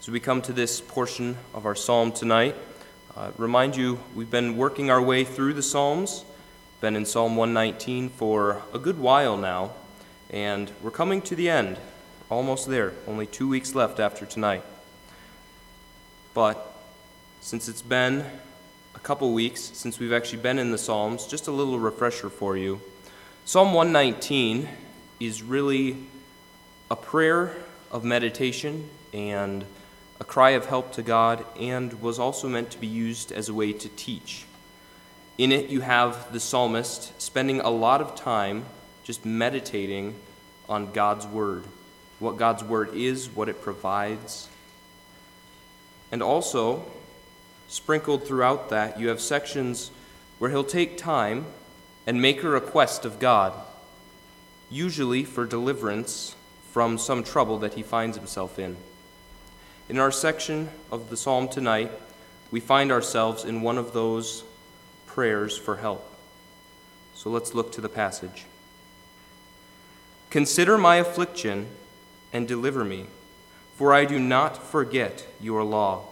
As we come to this portion of our psalm tonight, uh, remind you we've been working our way through the Psalms, been in Psalm 119 for a good while now, and we're coming to the end, almost there, only two weeks left after tonight. But since it's been a couple weeks since we've actually been in the Psalms, just a little refresher for you. Psalm 119 is really a prayer of meditation and a cry of help to God, and was also meant to be used as a way to teach. In it, you have the psalmist spending a lot of time just meditating on God's Word, what God's Word is, what it provides. And also, sprinkled throughout that, you have sections where he'll take time and make a request of God, usually for deliverance from some trouble that he finds himself in. In our section of the psalm tonight, we find ourselves in one of those prayers for help. So let's look to the passage. Consider my affliction and deliver me, for I do not forget your law.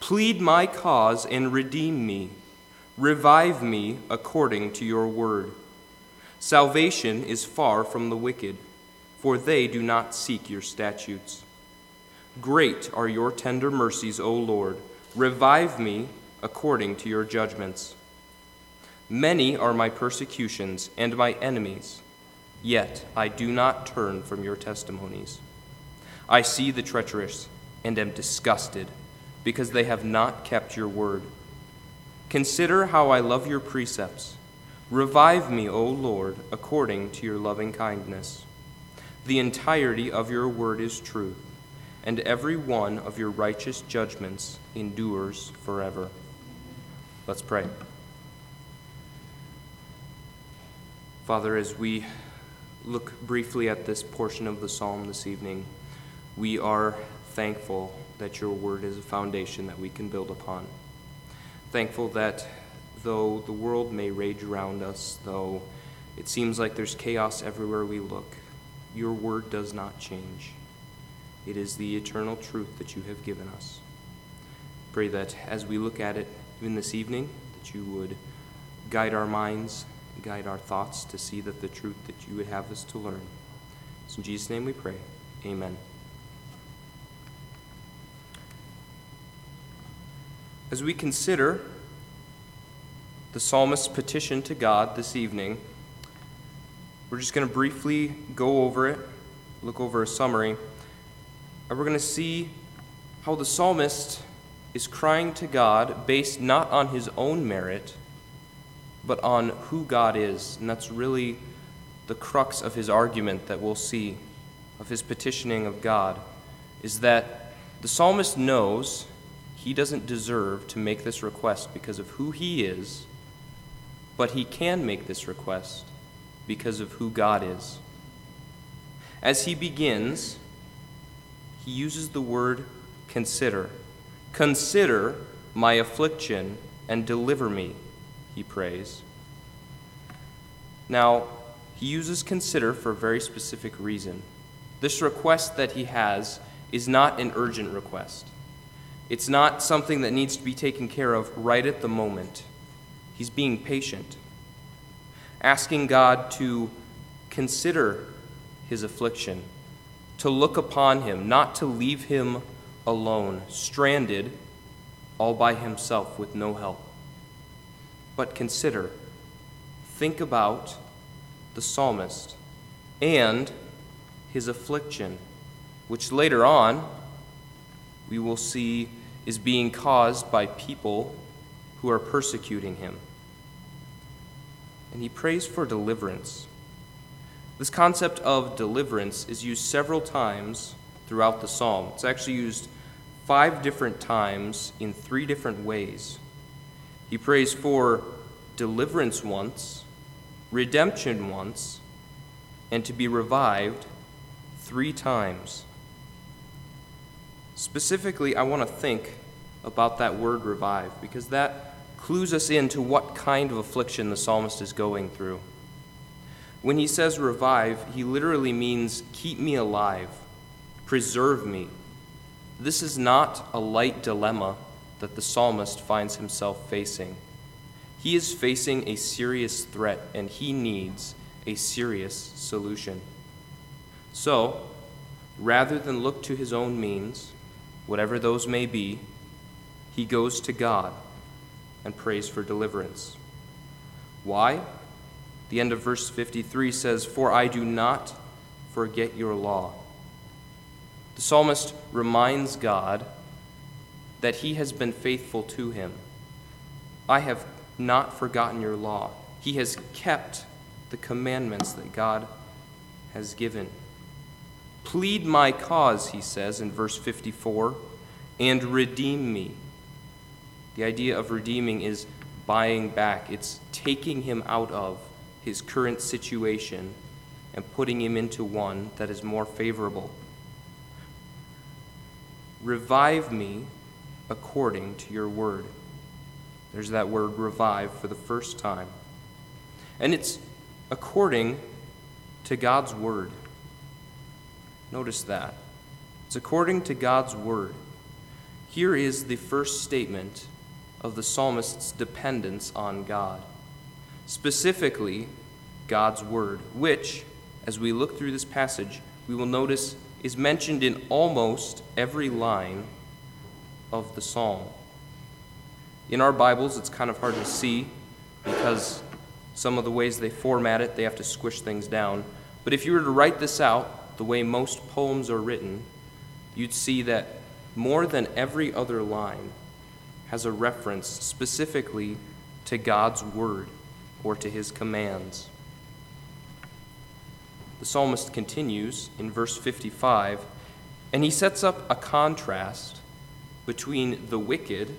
Plead my cause and redeem me. Revive me according to your word. Salvation is far from the wicked, for they do not seek your statutes. Great are your tender mercies, O Lord. Revive me according to your judgments. Many are my persecutions and my enemies, yet I do not turn from your testimonies. I see the treacherous and am disgusted because they have not kept your word. Consider how I love your precepts. Revive me, O Lord, according to your loving kindness. The entirety of your word is truth and every one of your righteous judgments endures forever. Let's pray. Father, as we look briefly at this portion of the psalm this evening, we are thankful that your word is a foundation that we can build upon. Thankful that though the world may rage around us, though it seems like there's chaos everywhere we look, your word does not change. It is the eternal truth that you have given us. Pray that as we look at it even this evening, that you would guide our minds, guide our thoughts to see that the truth that you would have us to learn. It's in Jesus' name we pray. Amen. As we consider the psalmist's petition to God this evening, we're just going to briefly go over it, look over a summary. And we're going to see how the psalmist is crying to God based not on his own merit, but on who God is. And that's really the crux of his argument that we'll see, of his petitioning of God, is that the psalmist knows he doesn't deserve to make this request because of who he is, but he can make this request because of who God is. As he begins, he uses the word consider. Consider my affliction and deliver me, he prays. Now, he uses consider for a very specific reason. This request that he has is not an urgent request. It's not something that needs to be taken care of right at the moment. He's being patient, asking God to consider his affliction to look upon him, not to leave him alone, stranded all by himself with no help. But consider, think about the psalmist and his affliction, which later on we will see is being caused by people who are persecuting him. And he prays for deliverance. This concept of deliverance is used several times throughout the psalm. It's actually used five different times in three different ways. He prays for deliverance once, redemption once, and to be revived three times. Specifically, I want to think about that word revive because that clues us into what kind of affliction the psalmist is going through. When he says revive, he literally means keep me alive, preserve me, This is not a light dilemma that the psalmist finds himself facing. He is facing a serious threat and he needs a serious solution. So, rather than look to his own means, whatever those may be, he goes to God and prays for deliverance. Why? The end of verse 53 says, For I do not forget your law. The psalmist reminds God that he has been faithful to him. I have not forgotten your law. He has kept the commandments that God has given. Plead my cause, he says in verse 54, and redeem me. The idea of redeeming is buying back, it's taking him out of his current situation and putting him into one that is more favorable. Revive me according to your word. There's that word revive for the first time. And it's according to God's word. Notice that. It's according to God's word. Here is the first statement of the psalmist's dependence on God, specifically God's word, which, as we look through this passage, we will notice is mentioned in almost every line of the psalm. In our Bibles, it's kind of hard to see because some of the ways they format it, they have to squish things down. But if you were to write this out the way most poems are written, you'd see that more than every other line has a reference specifically to God's word or to his commands. The psalmist continues in verse 55, and he sets up a contrast between the wicked,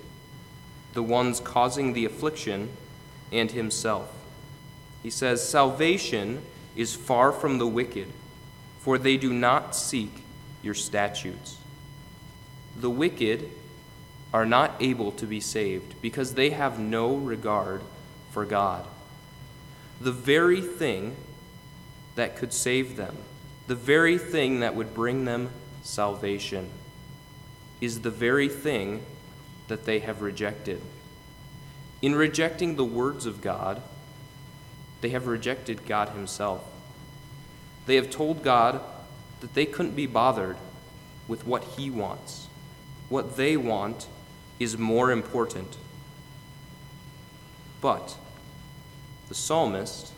the ones causing the affliction, and himself. He says, Salvation is far from the wicked, for they do not seek your statutes. The wicked are not able to be saved because they have no regard for God. The very thing that could save them, the very thing that would bring them salvation, is the very thing that they have rejected. In rejecting the words of God, they have rejected God Himself. They have told God that they couldn't be bothered with what He wants. What they want is more important. But the psalmist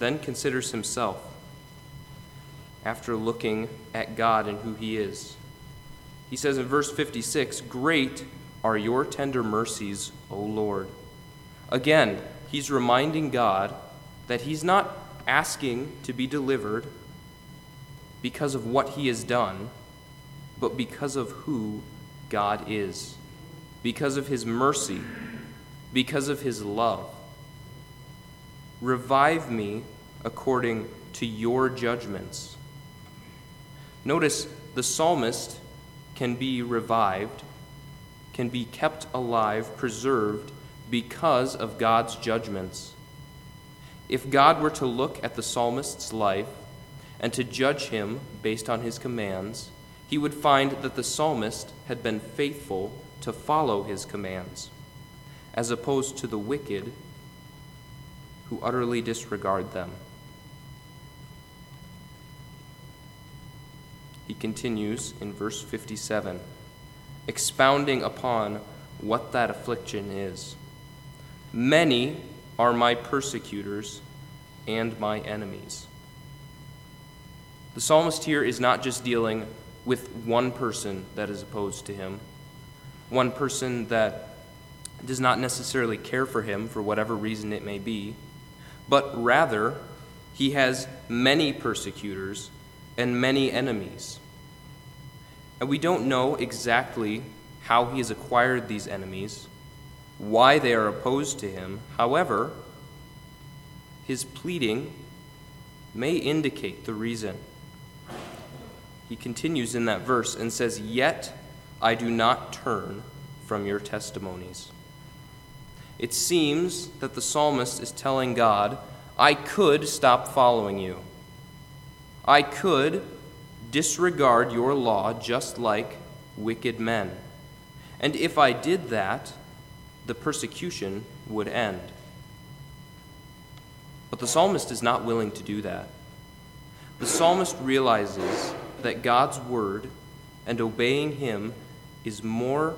then considers himself after looking at God and who he is. He says in verse 56 Great are your tender mercies, O Lord. Again, he's reminding God that he's not asking to be delivered because of what he has done, but because of who God is because of his mercy, because of his love. Revive me according to your judgments. Notice the psalmist can be revived, can be kept alive, preserved because of God's judgments. If God were to look at the psalmist's life and to judge him based on his commands, he would find that the psalmist had been faithful to follow his commands, as opposed to the wicked who utterly disregard them. He continues in verse 57, expounding upon what that affliction is. Many are my persecutors and my enemies. The psalmist here is not just dealing with one person that is opposed to him, one person that does not necessarily care for him for whatever reason it may be, but rather he has many persecutors and many enemies. And we don't know exactly how he has acquired these enemies, why they are opposed to him. However, his pleading may indicate the reason. He continues in that verse and says, Yet I do not turn from your testimonies. It seems that the psalmist is telling God, I could stop following you. I could disregard your law just like wicked men. And if I did that, the persecution would end. But the psalmist is not willing to do that. The psalmist realizes that God's word and obeying him is more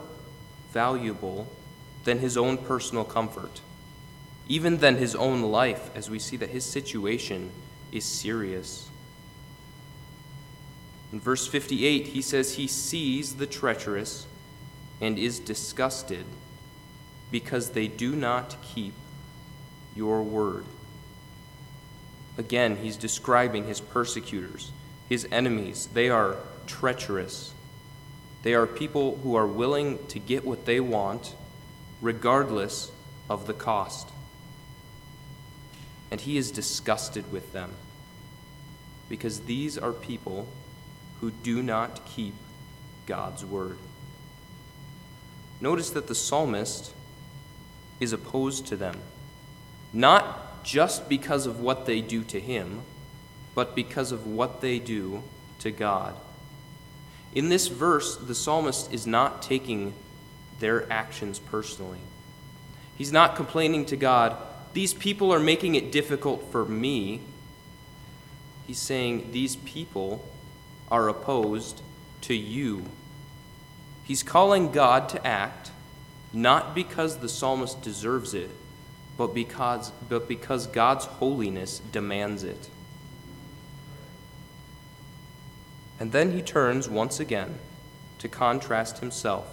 valuable than his own personal comfort, even than his own life, as we see that his situation is serious. In verse 58, he says he sees the treacherous and is disgusted because they do not keep your word. Again, he's describing his persecutors, his enemies. They are treacherous. They are people who are willing to get what they want, regardless of the cost. And he is disgusted with them because these are people who do not keep God's word. Notice that the psalmist is opposed to them, not just because of what they do to him, but because of what they do to God. In this verse, the psalmist is not taking their actions personally. He's not complaining to God, these people are making it difficult for me. He's saying, these people are opposed to you. He's calling God to act not because the psalmist deserves it, but because, but because God's holiness demands it. And then he turns once again to contrast himself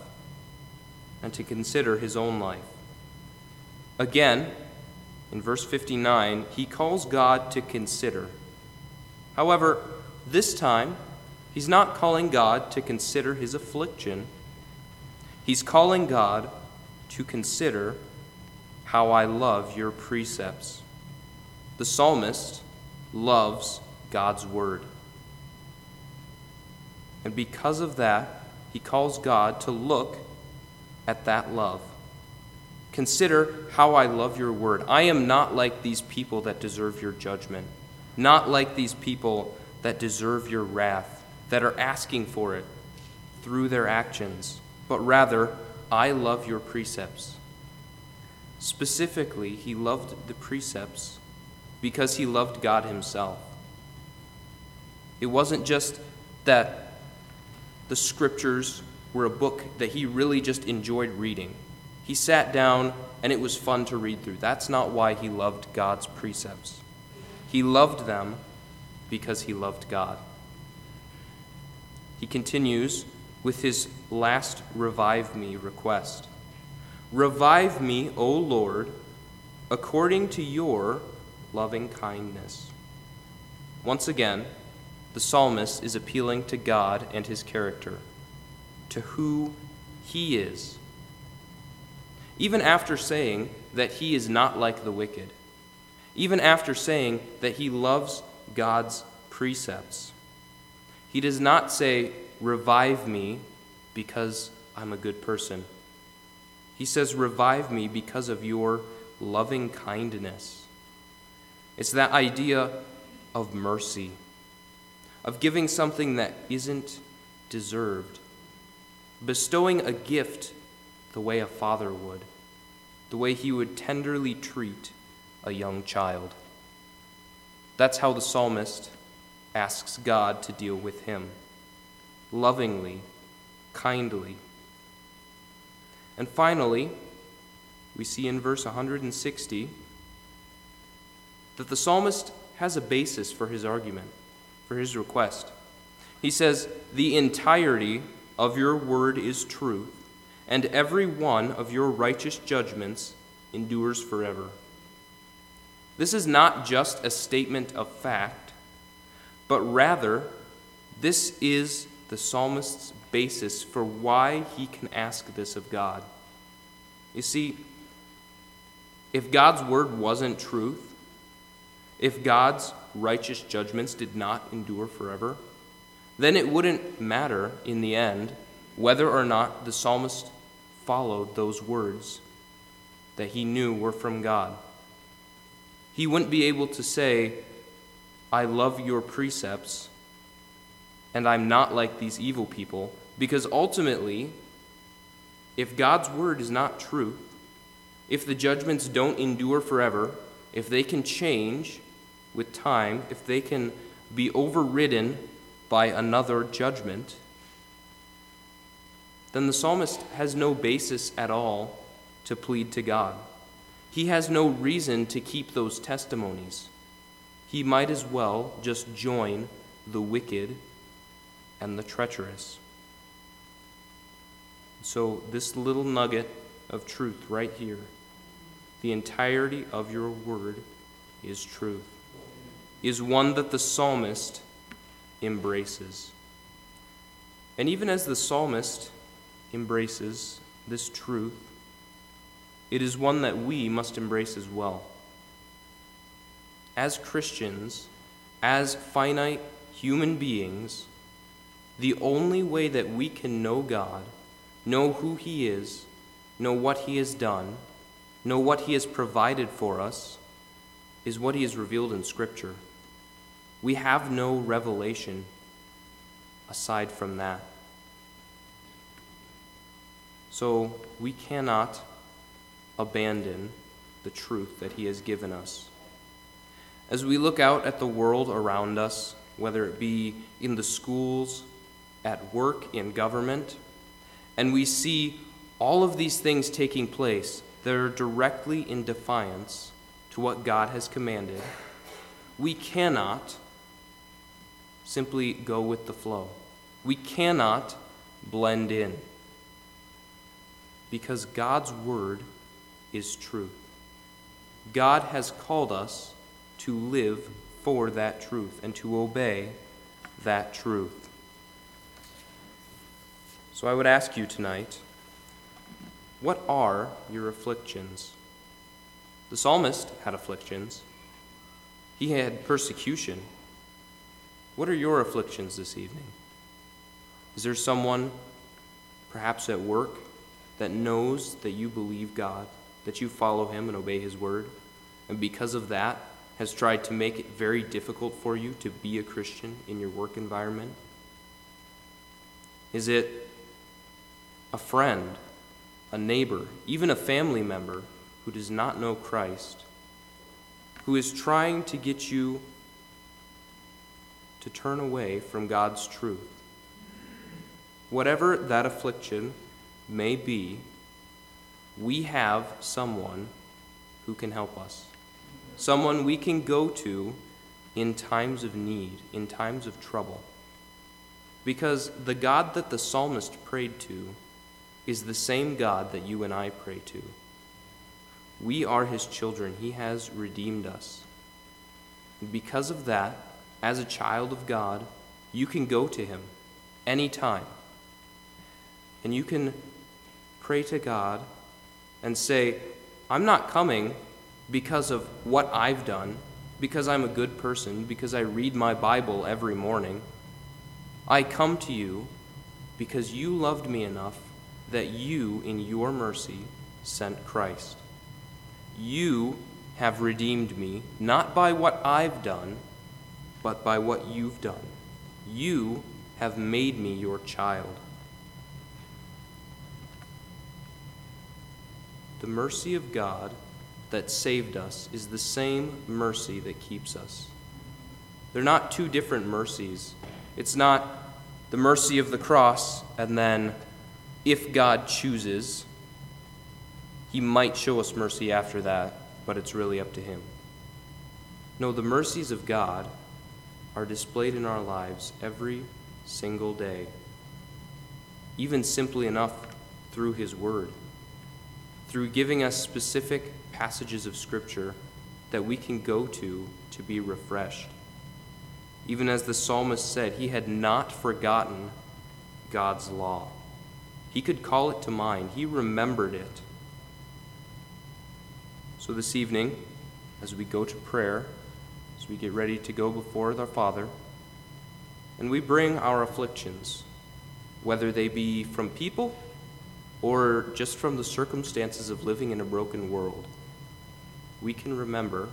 and to consider his own life. Again, in verse 59, he calls God to consider. However, this time, he's not calling God to consider his affliction. He's calling God to consider how I love your precepts. The psalmist loves God's word. And because of that, he calls God to look at that love. Consider how I love your word. I am not like these people that deserve your judgment, not like these people that deserve your wrath, that are asking for it through their actions, but rather, I love your precepts. Specifically, he loved the precepts because he loved God himself. It wasn't just that the scriptures were a book that he really just enjoyed reading. He sat down and it was fun to read through. That's not why he loved God's precepts. He loved them because he loved God. He continues with his last revive me request Revive me, O Lord, according to your loving kindness. Once again, the psalmist is appealing to God and his character, to who he is. Even after saying that he is not like the wicked, even after saying that he loves God's precepts, he does not say, Revive me because I'm a good person. He says, Revive me because of your loving kindness. It's that idea of mercy of giving something that isn't deserved, bestowing a gift the way a father would, the way he would tenderly treat a young child. That's how the psalmist asks God to deal with him lovingly, kindly. And finally, we see in verse 160 that the psalmist has a basis for his argument for his request. He says, The entirety of your word is truth, and every one of your righteous judgments endures forever. This is not just a statement of fact, but rather, this is the psalmist's basis for why he can ask this of God. You see, if God's word wasn't truth, if God's righteous judgments did not endure forever, then it wouldn't matter in the end whether or not the psalmist followed those words that he knew were from God. He wouldn't be able to say, I love your precepts, and I'm not like these evil people Because ultimately, if God's word is not true, if the judgments don't endure forever, if they can change with time, if they can be overridden by another judgment, then the psalmist has no basis at all to plead to God. He has no reason to keep those testimonies. He might as well just join the wicked and the treacherous. So, this little nugget of truth right here the entirety of your word is truth, is one that the psalmist embraces. And even as the psalmist embraces this truth, it is one that we must embrace as well. As Christians, as finite human beings, the only way that we can know God, know who He is, know what He has done, know what He has provided for us, is what He has revealed in Scripture. We have no revelation aside from that. So we cannot abandon the truth that He has given us. As we look out at the world around us, whether it be in the schools, at work, in government, and we see all of these things taking place that are directly in defiance to what God has commanded, we cannot simply go with the flow. We cannot blend in because God's word is truth. God has called us to live for that truth and to obey that truth. So I would ask you tonight what are your afflictions? The psalmist had afflictions, he had persecution. What are your afflictions this evening? Is there someone, perhaps at work, that knows that you believe God, that you follow Him and obey His word, and because of that has tried to make it very difficult for you to be a Christian in your work environment? Is it a friend, a neighbor, even a family member who does not know Christ, who is trying to get you to turn away from God's truth? Whatever that affliction may be, we have someone who can help us. Someone we can go to in times of need, in times of trouble. Because the God that the psalmist prayed to is the same God that you and I pray to. We are his children. He has redeemed us. And because of that, as a child of God, you can go to him anytime. And you can pray to God and say, I'm not coming because of what I've done, because I'm a good person, because I read my Bible every morning. I come to you because you loved me enough that you, in your mercy, sent Christ. You have redeemed me, not by what I've done, but by what you've done. You have made me your child. The mercy of God that saved us is the same mercy that keeps us. They're not two different mercies. It's not the mercy of the cross, and then if God chooses, he might show us mercy after that, but it's really up to him. No, the mercies of God are displayed in our lives every single day, even simply enough through his word through giving us specific passages of Scripture that we can go to to be refreshed. Even as the psalmist said, he had not forgotten God's law. He could call it to mind, he remembered it. So this evening, as we go to prayer, as we get ready to go before our Father, and we bring our afflictions, whether they be from people or just from the circumstances of living in a broken world, we can remember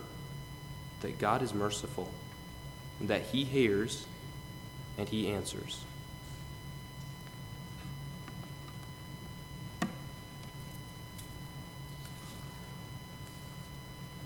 that God is merciful, and that He hears and He answers.